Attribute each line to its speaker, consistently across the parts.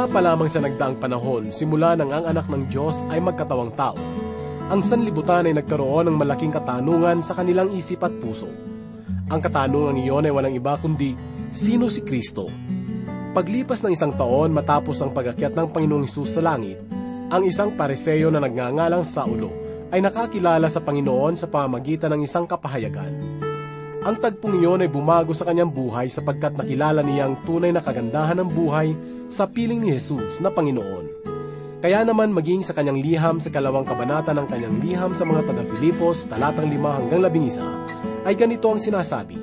Speaker 1: Simula pa lamang sa nagdaang panahon, simula nang ang anak ng Diyos ay magkatawang tao, ang sanlibutan ay nagkaroon ng malaking katanungan sa kanilang isip at puso. Ang katanungan iyon ay walang iba kundi, sino si Kristo? Paglipas ng isang taon matapos ang pagakyat ng Panginoong Hesus sa langit, ang isang pariseyo na nagngangalang Saulo ay nakakilala sa Panginoon sa pamamagitan ng isang kapahayagan. Ang tagpong iyon ay bumago sa kanyang buhay sapagkat nakilala niya ang tunay na kagandahan ng buhay sa piling ni Jesus na Panginoon. Kaya naman maging sa kanyang liham sa kalawang kabanata ng kanyang liham sa mga taga-Filipos, talatang 5 hanggang 11, ay ganito ang sinasabi,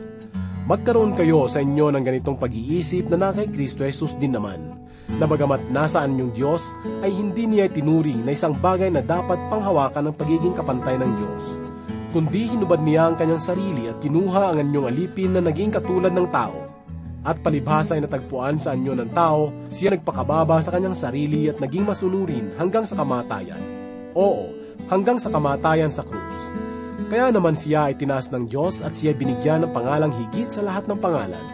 Speaker 1: Magkaroon kayo sa inyo ng ganitong pag-iisip na na kay Kristo Jesus din naman, na bagamat nasaan yung Diyos, ay hindi niya tinuring na isang bagay na dapat panghawakan ng pagiging kapantay ng Diyos kundi hinubad niya ang kanyang sarili at kinuha ang anyong alipin na naging katulad ng tao. At palibhasa ay natagpuan sa anyo ng tao, siya nagpakababa sa kanyang sarili at naging masunurin hanggang sa kamatayan. Oo, hanggang sa kamatayan sa krus. Kaya naman siya ay tinaas ng Diyos at siya binigyan ng pangalang higit sa lahat ng pangalan,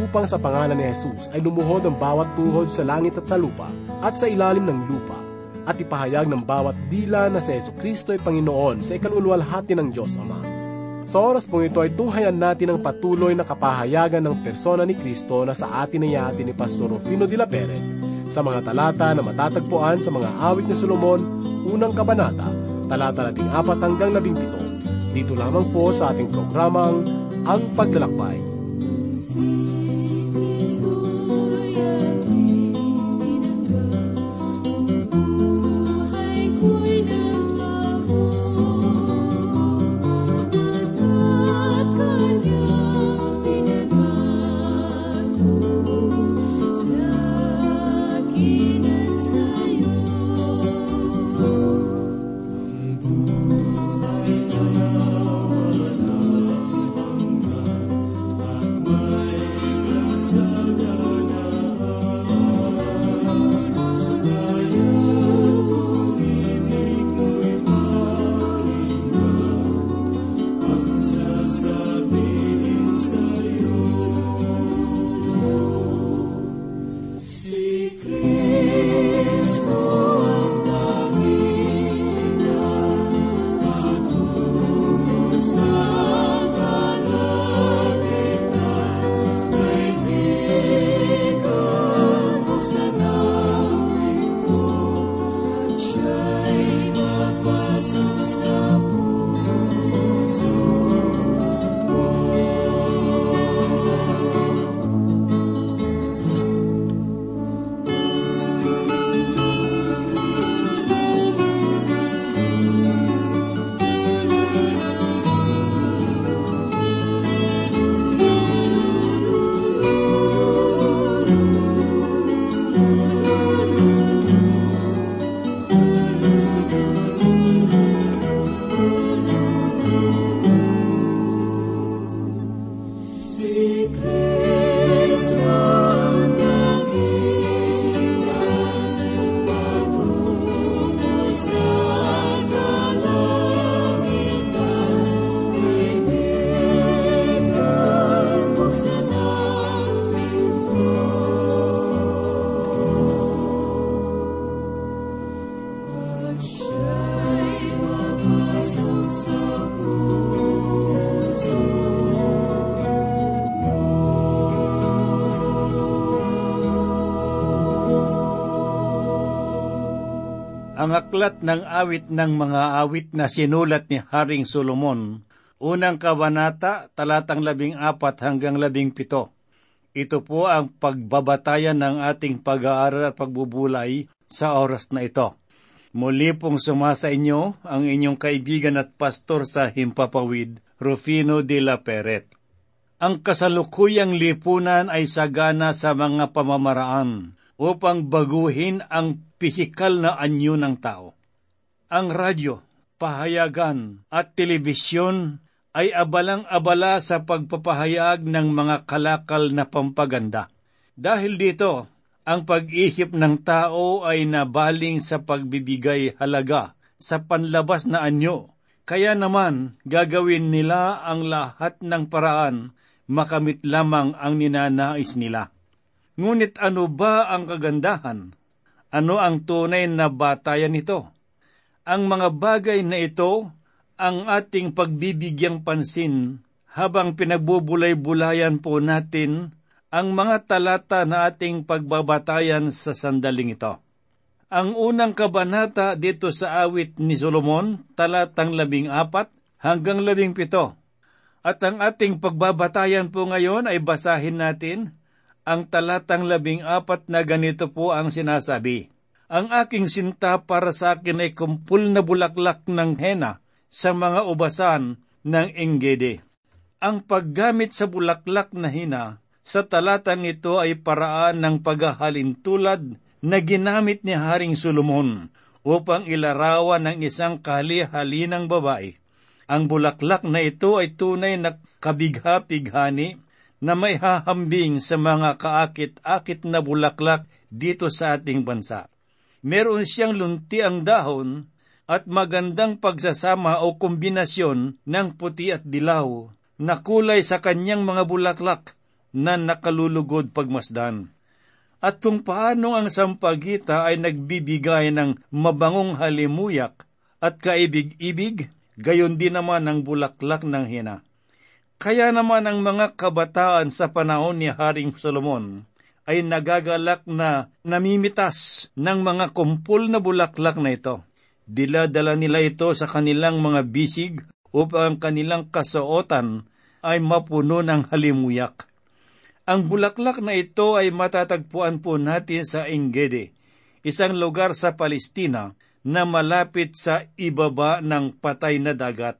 Speaker 1: upang sa pangalan ni Jesus ay lumuhod ang bawat tuhod sa langit at sa lupa, at sa ilalim ng lupa, at ipahayag ng bawat dila na si Yeso Kristo ay Panginoon sa ikalulwalhati ng Diyos Ama. Sa oras pong ito ay tunghayan natin ang patuloy na kapahayagan ng persona ni Kristo na sa atin ay atin ni Pastor Rufino de la Peret sa mga talata na matatagpuan sa mga awit ni Solomon, unang kabanata, talata 14 hanggang 17. Dito lamang po sa ating programang Ang Paglalakbay. Si Kristo
Speaker 2: Ang aklat ng awit ng mga awit na sinulat ni Haring Solomon, unang kabanata, talatang labing apat hanggang labing pito. Ito po ang pagbabatayan ng ating pag-aaral at pagbubulay sa oras na ito. Muli pong sumasa inyo ang inyong kaibigan at pastor sa Himpapawid, Rufino de la Peret. Ang kasalukuyang lipunan ay sagana sa mga pamamaraan upang baguhin ang pisikal na anyo ng tao. Ang radyo, pahayagan at telebisyon ay abalang-abala sa pagpapahayag ng mga kalakal na pampaganda. Dahil dito, ang pag-isip ng tao ay nabaling sa pagbibigay halaga sa panlabas na anyo. Kaya naman, gagawin nila ang lahat ng paraan makamit lamang ang ninanais nila. Ngunit ano ba ang kagandahan Ano ang tunay na batayan nito? Ang mga bagay na ito ang ating pagbibigyang pansin habang pinagbubulay-bulayan po natin ang mga talata na ating pagbabatayan sa sandaling ito. Ang unang kabanata dito sa awit ni Solomon, talatang labing apat hanggang labing pito. At ang ating pagbabatayan po ngayon ay basahin natin ang talatang labing apat na ganito po ang sinasabi. Ang aking sinta para sa akin ay kumpul na bulaklak ng hena sa mga ubasan ng Engede. Ang paggamit sa bulaklak na hina sa talatang ito ay paraan ng paghahalintulad na ginamit ni Haring Solomon upang ilarawan ng isang kahali-halinang babae. Ang bulaklak na ito ay tunay na kabigha-pighani na may hahambing sa mga kaakit-akit na bulaklak dito sa ating bansa. Meron siyang lunti ang dahon at magandang pagsasama o kombinasyon ng puti at dilaw na kulay sa kanyang mga bulaklak na nakalulugod pagmasdan. At kung paano ang sampagita ay nagbibigay ng mabangong halimuyak at kaibig-ibig, gayon din naman ang bulaklak ng hina. Kaya naman ang mga kabataan sa panahon ni Haring Solomon ay nagagalak na namimitas ng mga kumpul na bulaklak na ito. Diladala nila ito sa kanilang mga bisig upang ang kanilang kasuotan ay mapuno ng halimuyak. Ang bulaklak na ito ay matatagpuan po natin sa Engede, isang lugar sa Palestina na malapit sa ibaba ng patay na dagat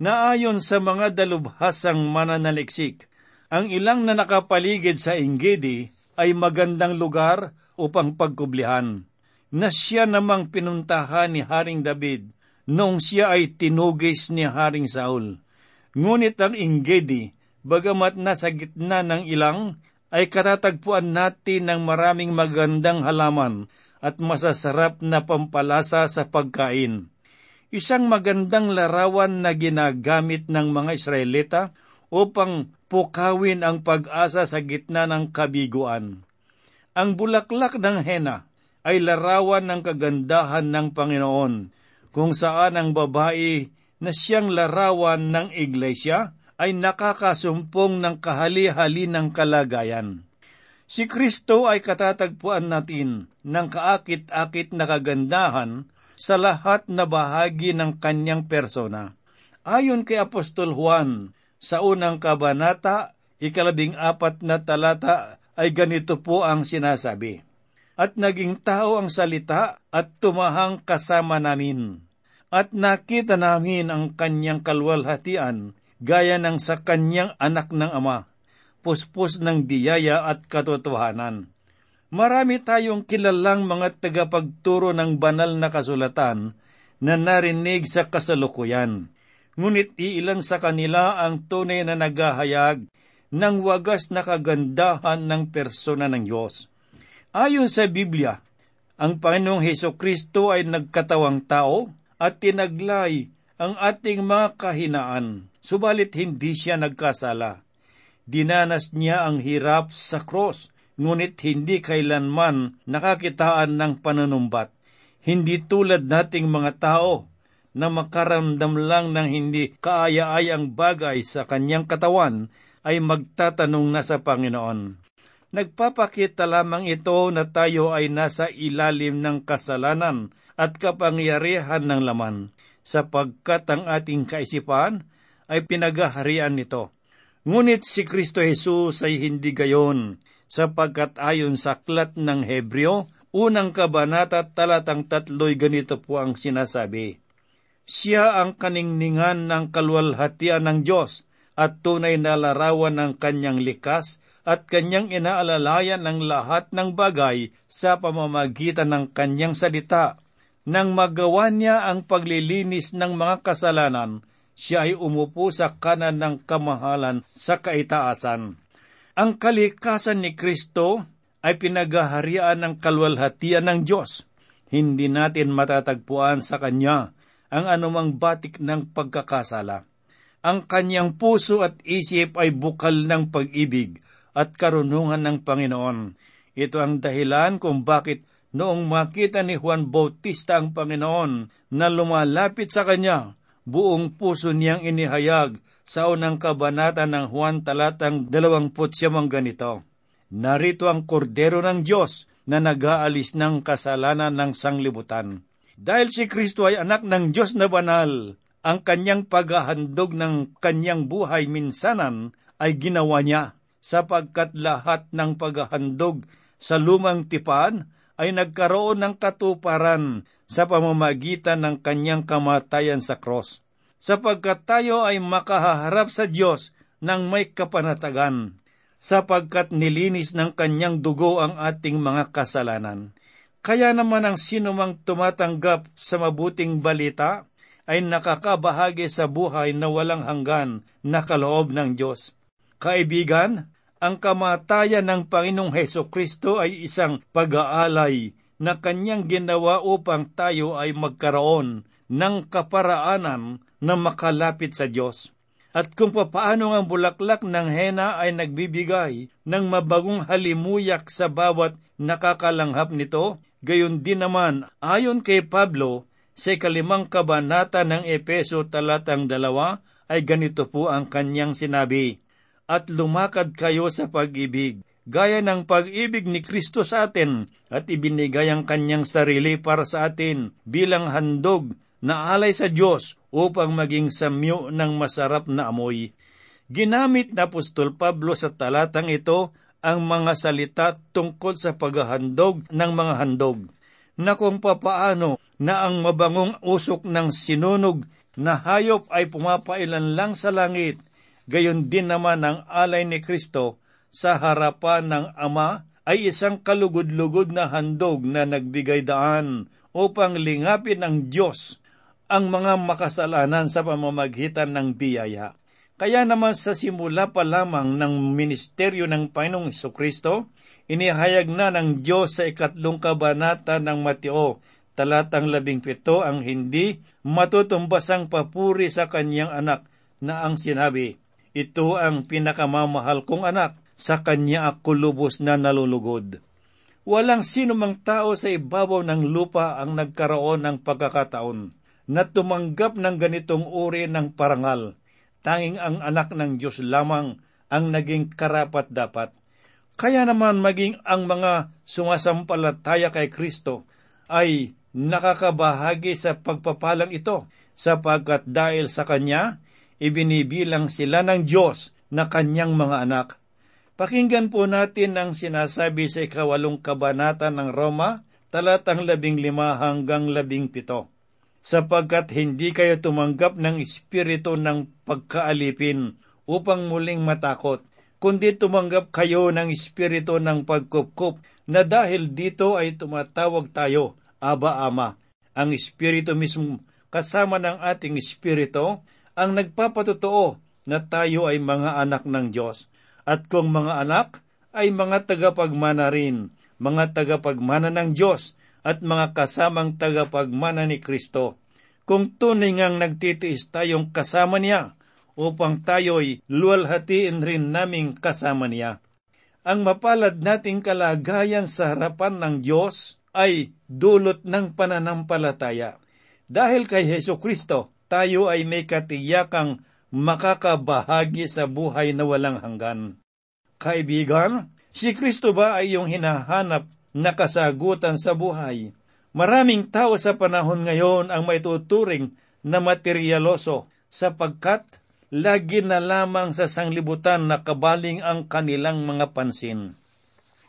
Speaker 2: na ayon sa mga dalubhasang mananaliksik, ang ilang na nakapaligid sa Engedi ay magandang lugar upang pagkublihan, na siya namang pinuntahan ni Haring David noong siya ay tinugis ni Haring Saul. Ngunit ang Engedi, bagamat nasa gitna ng ilang, ay katatagpuan natin ng maraming magandang halaman at masasarap na pampalasa sa pagkain isang magandang larawan na ginagamit ng mga Israelita upang pukawin ang pag-asa sa gitna ng kabiguan. Ang bulaklak ng hena ay larawan ng kagandahan ng Panginoon, kung saan ang babae na siyang larawan ng iglesia ay nakakasumpong ng kahali-hali ng kalagayan. Si Kristo ay katatagpuan natin ng kaakit-akit na kagandahan sa lahat na bahagi ng kanyang persona. Ayon kay Apostol Juan, sa unang kabanata, ikalabing apat na talata, ay ganito po ang sinasabi. At naging tao ang salita at tumahang kasama namin. At nakita namin ang kanyang kalwalhatian, gaya ng sa kanyang anak ng ama, puspos ng biyaya at katotohanan Marami tayong kilalang mga tagapagturo ng banal na kasulatan na narinig sa kasalukuyan. Ngunit iilan sa kanila ang tunay na naghahayag ng wagas na kagandahan ng persona ng Diyos. Ayon sa Biblia, ang Panginoong Heso Kristo ay nagkatawang tao at tinaglay ang ating mga kahinaan, subalit hindi siya nagkasala. Dinanas niya ang hirap sa cross ngunit hindi kailanman nakakitaan ng panunumbat. Hindi tulad nating mga tao na makaramdam lang ng hindi kaaya-ayang bagay sa kanyang katawan ay magtatanong na sa Panginoon. Nagpapakita lamang ito na tayo ay nasa ilalim ng kasalanan at kapangyarihan ng laman, sapagkat ang ating kaisipan ay pinagaharian nito. Ngunit si Kristo Jesus ay hindi gayon sapagkat ayon sa aklat ng Hebreo, unang kabanata talatang tatloy ganito po ang sinasabi. Siya ang kaningningan ng kalwalhatian ng Diyos at tunay na larawan ng kanyang likas at kanyang inaalalayan ng lahat ng bagay sa pamamagitan ng kanyang salita. Nang magawa niya ang paglilinis ng mga kasalanan, siya ay umupo sa kanan ng kamahalan sa kaitaasan. Ang kalikasan ni Kristo ay pinagaharian ng kalwalhatian ng Diyos. Hindi natin matatagpuan sa Kanya ang anumang batik ng pagkakasala. Ang kanyang puso at isip ay bukal ng pag-ibig at karunungan ng Panginoon. Ito ang dahilan kung bakit noong makita ni Juan Bautista ang Panginoon na lumalapit sa kanya, buong puso niyang inihayag sa unang kabanata ng Juan talatang 20 siyamang ganito. Narito ang kordero ng Diyos na nag-aalis ng kasalanan ng sanglibutan. Dahil si Kristo ay anak ng Diyos na banal, ang kanyang paghahandog ng kanyang buhay minsanan ay ginawa niya sapagkat lahat ng paghahandog sa lumang tipan ay nagkaroon ng katuparan sa pamamagitan ng kanyang kamatayan sa cross, sapagkat tayo ay makahaharap sa Diyos ng may kapanatagan, sapagkat nilinis ng kanyang dugo ang ating mga kasalanan. Kaya naman ang sinumang tumatanggap sa mabuting balita ay nakakabahagi sa buhay na walang hanggan na kaloob ng Diyos. Kaibigan, ang kamatayan ng Panginoong Heso Kristo ay isang pag-aalay na kanyang ginawa upang tayo ay magkaroon ng kaparaanan na makalapit sa Diyos. At kung papaano ang bulaklak ng hena ay nagbibigay ng mabagong halimuyak sa bawat nakakalanghap nito, gayon din naman ayon kay Pablo sa kalimang kabanata ng Epeso talatang dalawa ay ganito po ang kanyang sinabi, at lumakad kayo sa pag-ibig, gaya ng pag-ibig ni Kristo sa atin at ibinigay ang kanyang sarili para sa atin bilang handog na alay sa Diyos upang maging samyo ng masarap na amoy. Ginamit na Apostol Pablo sa talatang ito ang mga salita tungkol sa paghahandog ng mga handog, na kung papaano na ang mabangong usok ng sinunog na hayop ay pumapailan lang sa langit gayon din naman ang alay ni Kristo sa harapan ng Ama ay isang kalugod-lugod na handog na nagbigay daan upang lingapin ng Diyos ang mga makasalanan sa pamamagitan ng biyaya. Kaya naman sa simula pa lamang ng ministeryo ng Panginoong Kristo, inihayag na ng Diyos sa ikatlong kabanata ng Mateo, talatang labing pito ang hindi matutumbasang papuri sa kanyang anak na ang sinabi, ito ang pinakamamahal kong anak, sa kanya ako lubos na nalulugod. Walang sino mang tao sa ibabaw ng lupa ang nagkaroon ng pagkakataon na tumanggap ng ganitong uri ng parangal. Tanging ang anak ng Diyos lamang ang naging karapat dapat. Kaya naman maging ang mga sumasampalataya kay Kristo ay nakakabahagi sa pagpapalang ito sapagkat dahil sa Kanya, ibinibilang sila ng Diyos na kanyang mga anak. Pakinggan po natin ang sinasabi sa ikawalong kabanata ng Roma, talatang labing lima hanggang labing pito. Sapagkat hindi kayo tumanggap ng espiritu ng pagkaalipin upang muling matakot, kundi tumanggap kayo ng espiritu ng pagkupkup na dahil dito ay tumatawag tayo, Aba Ama. Ang espiritu mismo kasama ng ating espiritu ang nagpapatotoo na tayo ay mga anak ng Diyos. At kung mga anak, ay mga tagapagmana rin, mga tagapagmana ng Diyos, at mga kasamang tagapagmana ni Kristo. Kung tunay ngang nagtitiis tayong kasama niya, upang tayo'y luwalhatiin rin naming kasama niya. Ang mapalad nating kalagayan sa harapan ng Diyos ay dulot ng pananampalataya. Dahil kay Heso Kristo, tayo ay may katiyakang makakabahagi sa buhay na walang hanggan. Kaibigan, si Kristo ba ay yung hinahanap na kasagutan sa buhay? Maraming tao sa panahon ngayon ang may tuturing na materyaloso sapagkat lagi na lamang sa sanglibutan na kabaling ang kanilang mga pansin.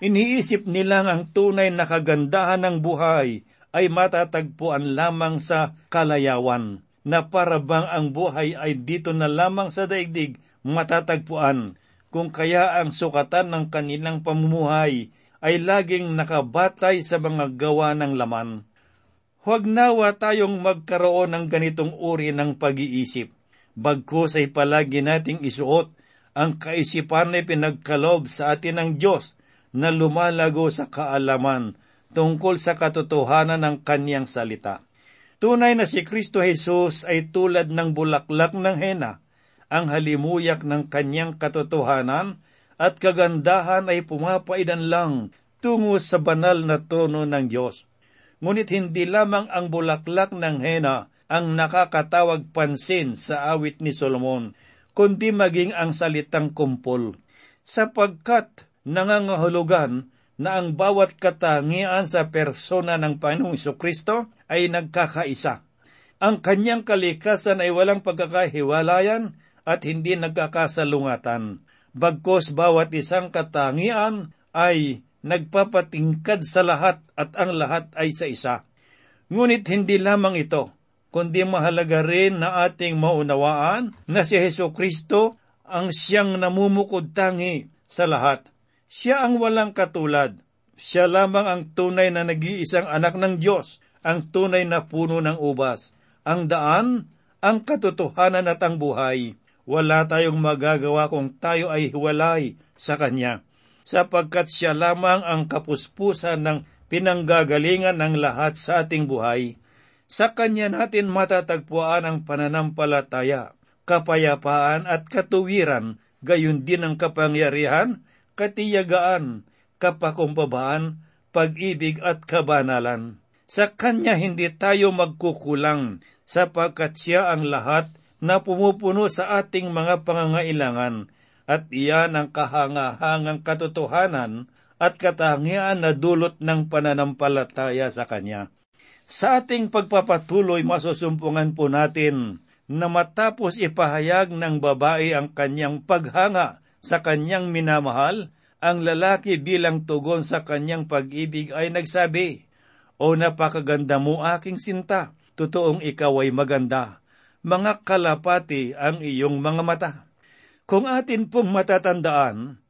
Speaker 2: Iniisip nilang ang tunay na kagandahan ng buhay ay matatagpuan lamang sa kalayawan na para bang ang buhay ay dito na lamang sa daigdig matatagpuan, kung kaya ang sukatan ng kanilang pamumuhay ay laging nakabatay sa mga gawa ng laman. Huwag nawa tayong magkaroon ng ganitong uri ng pag-iisip, bagkus ay palagi nating isuot ang kaisipan na pinagkalob sa atin ng Diyos na lumalago sa kaalaman tungkol sa katotohanan ng kanyang salita. Tunay na si Kristo Jesus ay tulad ng bulaklak ng hena, ang halimuyak ng kanyang katotohanan at kagandahan ay pumapaidan lang tungo sa banal na tono ng Diyos. Ngunit hindi lamang ang bulaklak ng hena ang nakakatawag pansin sa awit ni Solomon, kundi maging ang salitang kumpol, sapagkat nangangahulugan na ang bawat katangian sa persona ng Panginoong Kristo ay nagkakaisa. Ang kanyang kalikasan ay walang pagkakahiwalayan at hindi nagkakasalungatan. Bagkos bawat isang katangian ay nagpapatingkad sa lahat at ang lahat ay sa isa. Ngunit hindi lamang ito, kundi mahalaga rin na ating maunawaan na si Heso Kristo ang siyang namumukod tangi sa lahat. Siya ang walang katulad. Siya lamang ang tunay na nag-iisang anak ng Diyos, ang tunay na puno ng ubas, ang daan, ang katotohanan at ang buhay. Wala tayong magagawa kung tayo ay hiwalay sa Kanya sapagkat siya lamang ang kapuspusan ng pinanggagalingan ng lahat sa ating buhay. Sa Kanya natin matatagpuan ang pananampalataya, kapayapaan at katuwiran, gayon din ang kapangyarihan, katiyagaan, kapakumbabaan, pag-ibig at kabanalan. Sa Kanya hindi tayo magkukulang, sapagkat siya ang lahat na pumupuno sa ating mga pangangailangan at iyan ang kahangahangang katotohanan at katangian na dulot ng pananampalataya sa Kanya. Sa ating pagpapatuloy, masusumpungan po natin na matapos ipahayag ng babae ang kanyang paghanga sa kanyang minamahal, ang lalaki bilang tugon sa kanyang pag-ibig ay nagsabi, O napakaganda mo aking sinta, totoong ikaw ay maganda. Mga kalapati ang iyong mga mata. Kung atin pong matatandaan,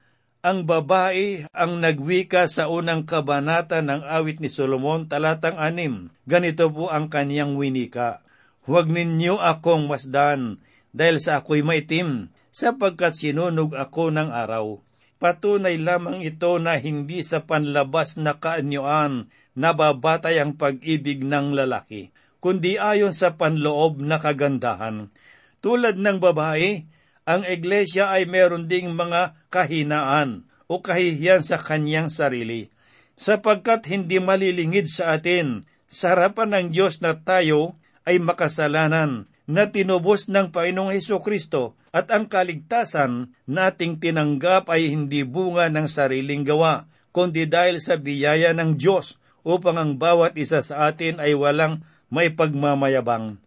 Speaker 2: ang babae ang nagwika sa unang kabanata ng awit ni Solomon talatang anim. Ganito po ang kaniyang winika. Huwag ninyo akong masdan, dahil sa ako'y maitim, sapagkat sinunog ako ng araw. Patunay lamang ito na hindi sa panlabas na kaanyuan nababatay ang pag-ibig ng lalaki, kundi ayon sa panloob na kagandahan. Tulad ng babae, ang iglesia ay meron ding mga kahinaan o kahihiyan sa kanyang sarili, sapagkat hindi malilingid sa atin sa harapan ng Diyos na tayo ay makasalanan na tinubos ng Panginoong Heso Kristo at ang kaligtasan nating tinanggap ay hindi bunga ng sariling gawa, kundi dahil sa biyaya ng Diyos upang ang bawat isa sa atin ay walang may pagmamayabang.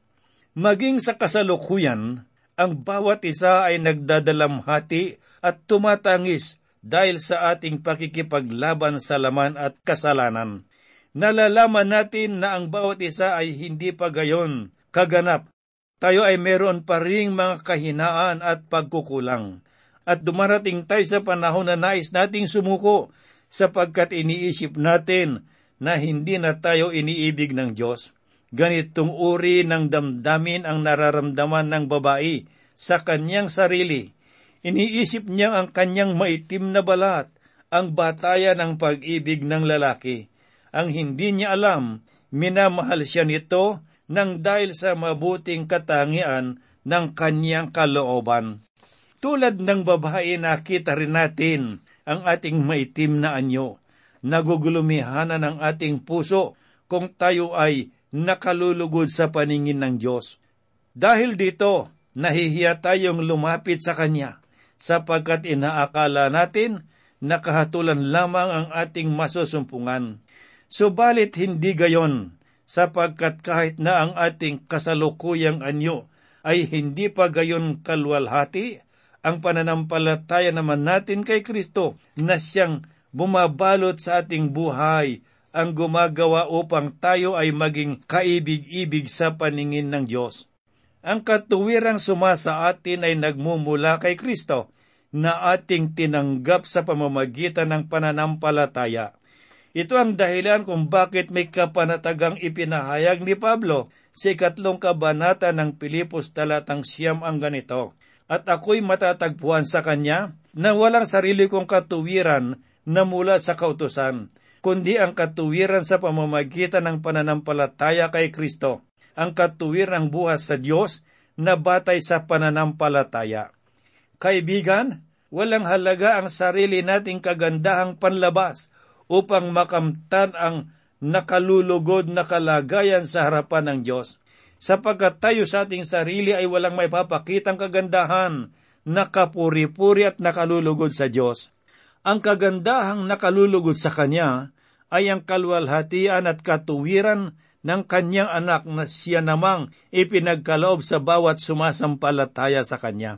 Speaker 2: Maging sa kasalukuyan, ang bawat isa ay nagdadalamhati at tumatangis dahil sa ating pakikipaglaban sa laman at kasalanan. Nalalaman natin na ang bawat isa ay hindi pa gayon kaganap. Tayo ay meron pa ring mga kahinaan at pagkukulang. At dumarating tayo sa panahon na nais nating sumuko sapagkat iniisip natin na hindi na tayo iniibig ng Diyos. Ganitong uri ng damdamin ang nararamdaman ng babae sa kanyang sarili. Iniisip niya ang kanyang maitim na balat, ang batayan ng pag-ibig ng lalaki. Ang hindi niya alam, minamahal siya nito nang dahil sa mabuting katangian ng kanyang kalooban. Tulad ng babae nakita rin natin ang ating maitim na anyo. Nagugulumihanan ang ating puso kung tayo ay nakalulugod sa paningin ng Diyos. Dahil dito, nahihiya tayong lumapit sa Kanya, sapagkat inaakala natin nakahatulan lamang ang ating masusumpungan. Subalit hindi gayon, sapagkat kahit na ang ating kasalukuyang anyo ay hindi pa gayon kalwalhati, ang pananampalataya naman natin kay Kristo na siyang bumabalot sa ating buhay ang gumagawa upang tayo ay maging kaibig-ibig sa paningin ng Diyos. Ang katuwirang sumasa atin ay nagmumula kay Kristo na ating tinanggap sa pamamagitan ng pananampalataya. Ito ang dahilan kung bakit may kapanatagang ipinahayag ni Pablo sa ikatlong kabanata ng Pilipos talatang siyam ang ganito. At ako'y matatagpuan sa kanya na walang sarili kong katuwiran na mula sa kautusan, kundi ang katuwiran sa pamamagitan ng pananampalataya kay Kristo, ang katuwirang buhas sa Diyos na batay sa pananampalataya. Kaibigan, walang halaga ang sarili nating kagandahang panlabas upang makamtan ang nakalulugod na kalagayan sa harapan ng Diyos. Sapagkat tayo sa ating sarili ay walang may papakitang kagandahan, nakapuri-puri at nakalulugod sa Diyos. Ang kagandahang nakalulugod sa Kanya ay ang kalwalhatian at katuwiran ng kanyang anak na siya namang ipinagkaloob sa bawat sumasampalataya sa Kanya.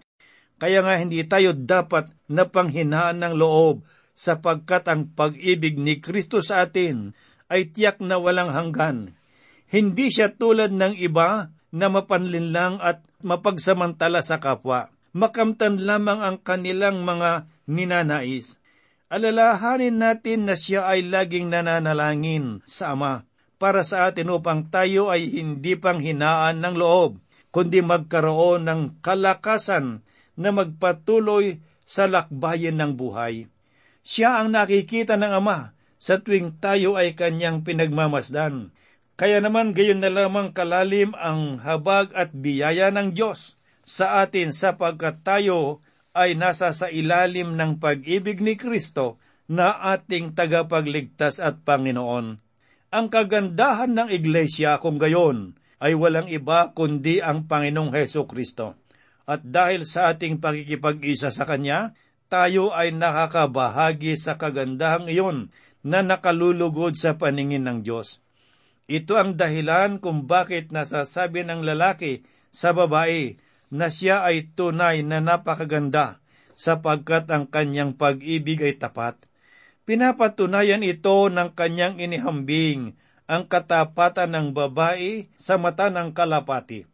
Speaker 2: Kaya nga hindi tayo dapat napanghinaan ng loob sapagkat ang pag-ibig ni Kristo sa atin ay tiyak na walang hanggan. Hindi siya tulad ng iba na mapanlinlang at mapagsamantala sa kapwa. Makamtan lamang ang kanilang mga ninanais. Alalahanin natin na siya ay laging nananalangin sa Ama para sa atin upang tayo ay hindi pang hinaan ng loob, kundi magkaroon ng kalakasan na magpatuloy sa lakbayin ng buhay. Siya ang nakikita ng Ama sa tuwing tayo ay kanyang pinagmamasdan. Kaya naman gayon na lamang kalalim ang habag at biyaya ng Diyos sa atin sapagkat tayo ay nasa sa ilalim ng pag-ibig ni Kristo na ating tagapagligtas at Panginoon. Ang kagandahan ng iglesia kung gayon ay walang iba kundi ang Panginoong Heso Kristo. At dahil sa ating pakikipag-isa sa Kanya, tayo ay nakakabahagi sa kagandahang iyon na nakalulugod sa paningin ng Diyos. Ito ang dahilan kung bakit nasasabi ng lalaki sa babae na siya ay tunay na napakaganda sapagkat ang kanyang pag-ibig ay tapat. Pinapatunayan ito ng kanyang inihambing ang katapatan ng babae sa mata ng kalapati.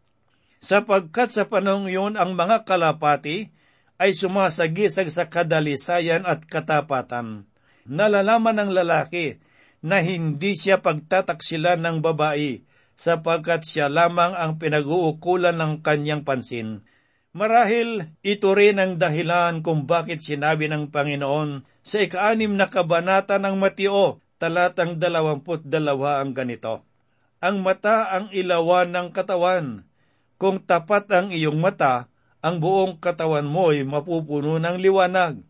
Speaker 2: Sapagkat sa panahon yun ang mga kalapati ay sumasagisag sa kadalisayan at katapatan. Nalalaman ng lalaki na hindi siya pagtataksilan ng babae sapagkat siya lamang ang pinag-uukulan ng kanyang pansin. Marahil ito rin ang dahilan kung bakit sinabi ng Panginoon sa ikaanim na kabanata ng Matio, talatang dalawamput dalawa ang ganito. Ang mata ang ilawan ng katawan. Kung tapat ang iyong mata, ang buong katawan mo ay mapupuno ng liwanag.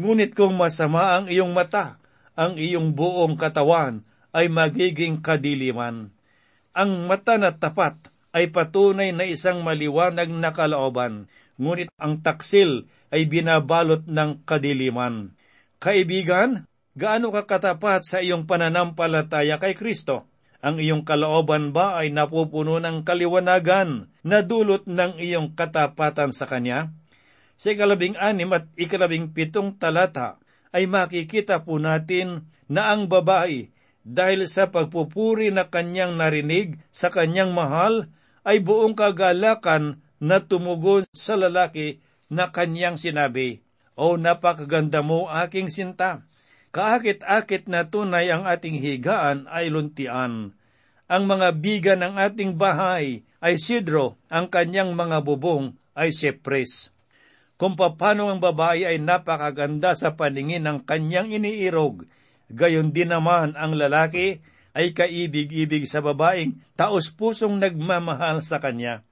Speaker 2: Ngunit kung masama ang iyong mata, ang iyong buong katawan ay magiging kadiliman. Ang mata na tapat ay patunay na isang maliwanag na kalooban, ngunit ang taksil ay binabalot ng kadiliman. Kaibigan, gaano ka katapat sa iyong pananampalataya kay Kristo? Ang iyong kalooban ba ay napupuno ng kaliwanagan na dulot ng iyong katapatan sa Kanya? Sa ikalabing anim at ikalabing pitong talata ay makikita po natin na ang babae dahil sa pagpupuri na kanyang narinig sa kanyang mahal ay buong kagalakan na tumugon sa lalaki na kanyang sinabi, O napakaganda mo aking sinta, Kaakit-akit na tunay ang ating higaan ay luntian. Ang mga biga ng ating bahay ay sidro, ang kanyang mga bubong ay sepres. Kung papano ang babae ay napakaganda sa paningin ng kanyang iniirog, gayon din naman ang lalaki ay kaibig-ibig sa babaeng taos-pusong nagmamahal sa kanya.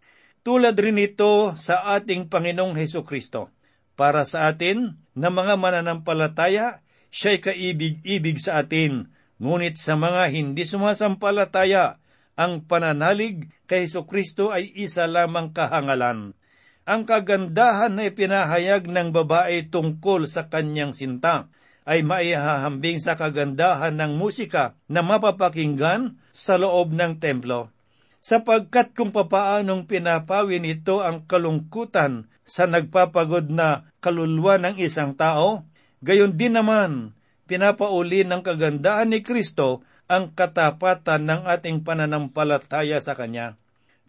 Speaker 2: Tulad rin ito sa ating Panginoong Heso Kristo. Para sa atin, na mga mananampalataya, siya'y kaibig-ibig sa atin, ngunit sa mga hindi sumasampalataya, ang pananalig kay Heso Kristo ay isa lamang kahangalan. Ang kagandahan na ipinahayag ng babae tungkol sa kanyang sinta ay maihahambing sa kagandahan ng musika na mapapakinggan sa loob ng templo. Sapagkat kung papaanong pinapawin ito ang kalungkutan sa nagpapagod na kaluluwa ng isang tao, Gayon din naman, pinapauli ng kagandahan ni Kristo ang katapatan ng ating pananampalataya sa Kanya.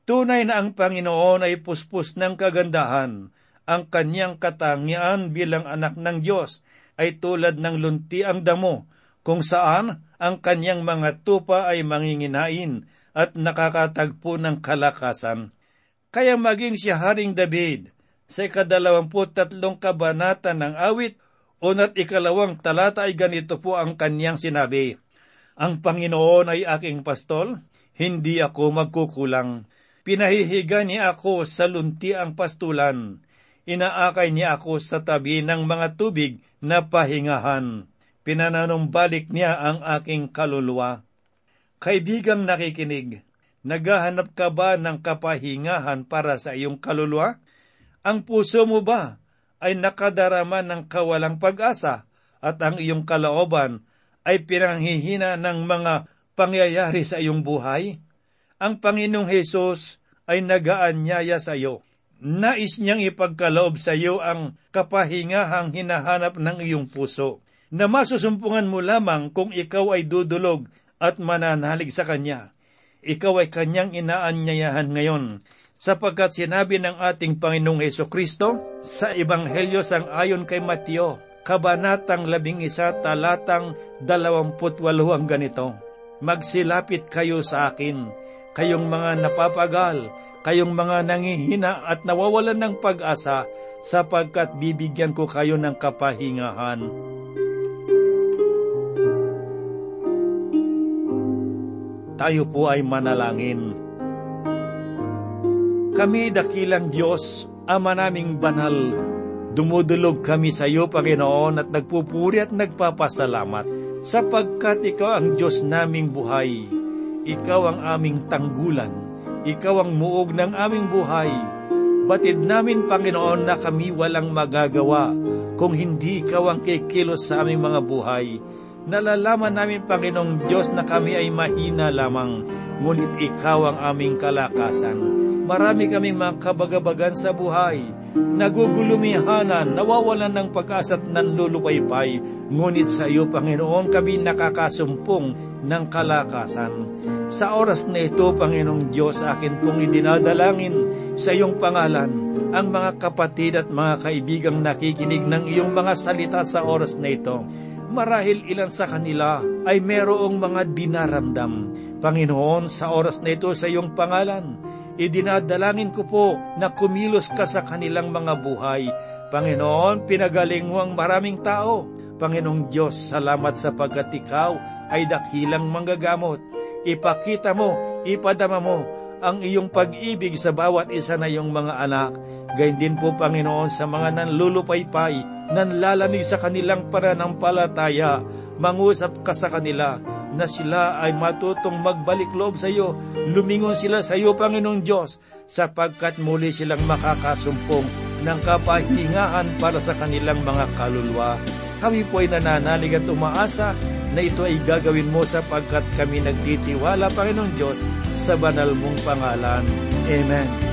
Speaker 2: Tunay na ang Panginoon ay puspos ng kagandahan. Ang kanyang katangian bilang anak ng Diyos ay tulad ng lunti ang damo, kung saan ang kanyang mga tupa ay manginginain at nakakatagpo ng kalakasan. Kaya maging si Haring David sa ikadalawamput tatlong kabanata ng awit Una't ikalawang talata ay ganito po ang kanyang sinabi, Ang Panginoon ay aking pastol, hindi ako magkukulang. Pinahihiga niya ako sa lunti ang pastulan. Inaakay niya ako sa tabi ng mga tubig na pahingahan. pinananumbalik niya ang aking kaluluwa. Kaibigang nakikinig, naghahanap ka ba ng kapahingahan para sa iyong kaluluwa? Ang puso mo ba ay nakadarama ng kawalang pag-asa at ang iyong kalooban ay pinanghihina ng mga pangyayari sa iyong buhay? Ang Panginoong Hesus ay nagaanyaya sa iyo. Nais niyang ipagkaloob sa iyo ang kapahingahang hinahanap ng iyong puso, na masusumpungan mo lamang kung ikaw ay dudulog at mananalig sa Kanya. Ikaw ay Kanyang inaanyayahan ngayon, sapagkat sinabi ng ating Panginoong Heso Kristo sa Ebanghelyo sang ayon kay Mateo, Kabanatang labing isa talatang dalawamput walo ang ganito, Magsilapit kayo sa akin, kayong mga napapagal, kayong mga nangihina at nawawalan ng pag-asa, sapagkat bibigyan ko kayo ng kapahingahan. Tayo po ay manalangin. Kami dakilang Diyos, Ama naming banal, dumudulog kami sa iyo, Panginoon, at nagpupuri at nagpapasalamat, sapagkat Ikaw ang Diyos naming buhay. Ikaw ang aming tanggulan. Ikaw ang muog ng aming buhay. Batid namin, Panginoon, na kami walang magagawa kung hindi Ikaw ang kikilos sa aming mga buhay. Nalalaman namin, Panginoong Diyos, na kami ay mahina lamang, ngunit Ikaw ang aming kalakasan. Marami kaming mga kabagabagan sa buhay, nagugulumihanan, nawawalan ng pag-asa at nanlulupaypay, ngunit sa iyo, Panginoon, kami nakakasumpong ng kalakasan. Sa oras na ito, Panginoong Diyos, akin pong idinadalangin sa iyong pangalan ang mga kapatid at mga kaibigang nakikinig ng iyong mga salita sa oras na ito. Marahil ilan sa kanila ay merong mga dinaramdam. Panginoon, sa oras na ito sa iyong pangalan, idinadalangin ko po na kumilos ka sa kanilang mga buhay. Panginoon, pinagaling mo ang maraming tao. Panginoong Diyos, salamat sapagkat ikaw ay dakilang manggagamot. Ipakita mo, ipadama mo ang iyong pag-ibig sa bawat isa na iyong mga anak. Gayun din po, Panginoon, sa mga nanlulupaypay, nanlalamig sa kanilang pananampalataya, mangusap ka sa kanila, na sila ay matutong magbalik loob sa iyo. Lumingon sila sa iyo, Panginoong Diyos, sapagkat muli silang makakasumpong ng kapahingahan para sa kanilang mga kaluluwa. Kami po ay nananalig at umaasa na ito ay gagawin mo sapagkat kami nagtitiwala, Panginoong Diyos, sa banal mong pangalan. Amen.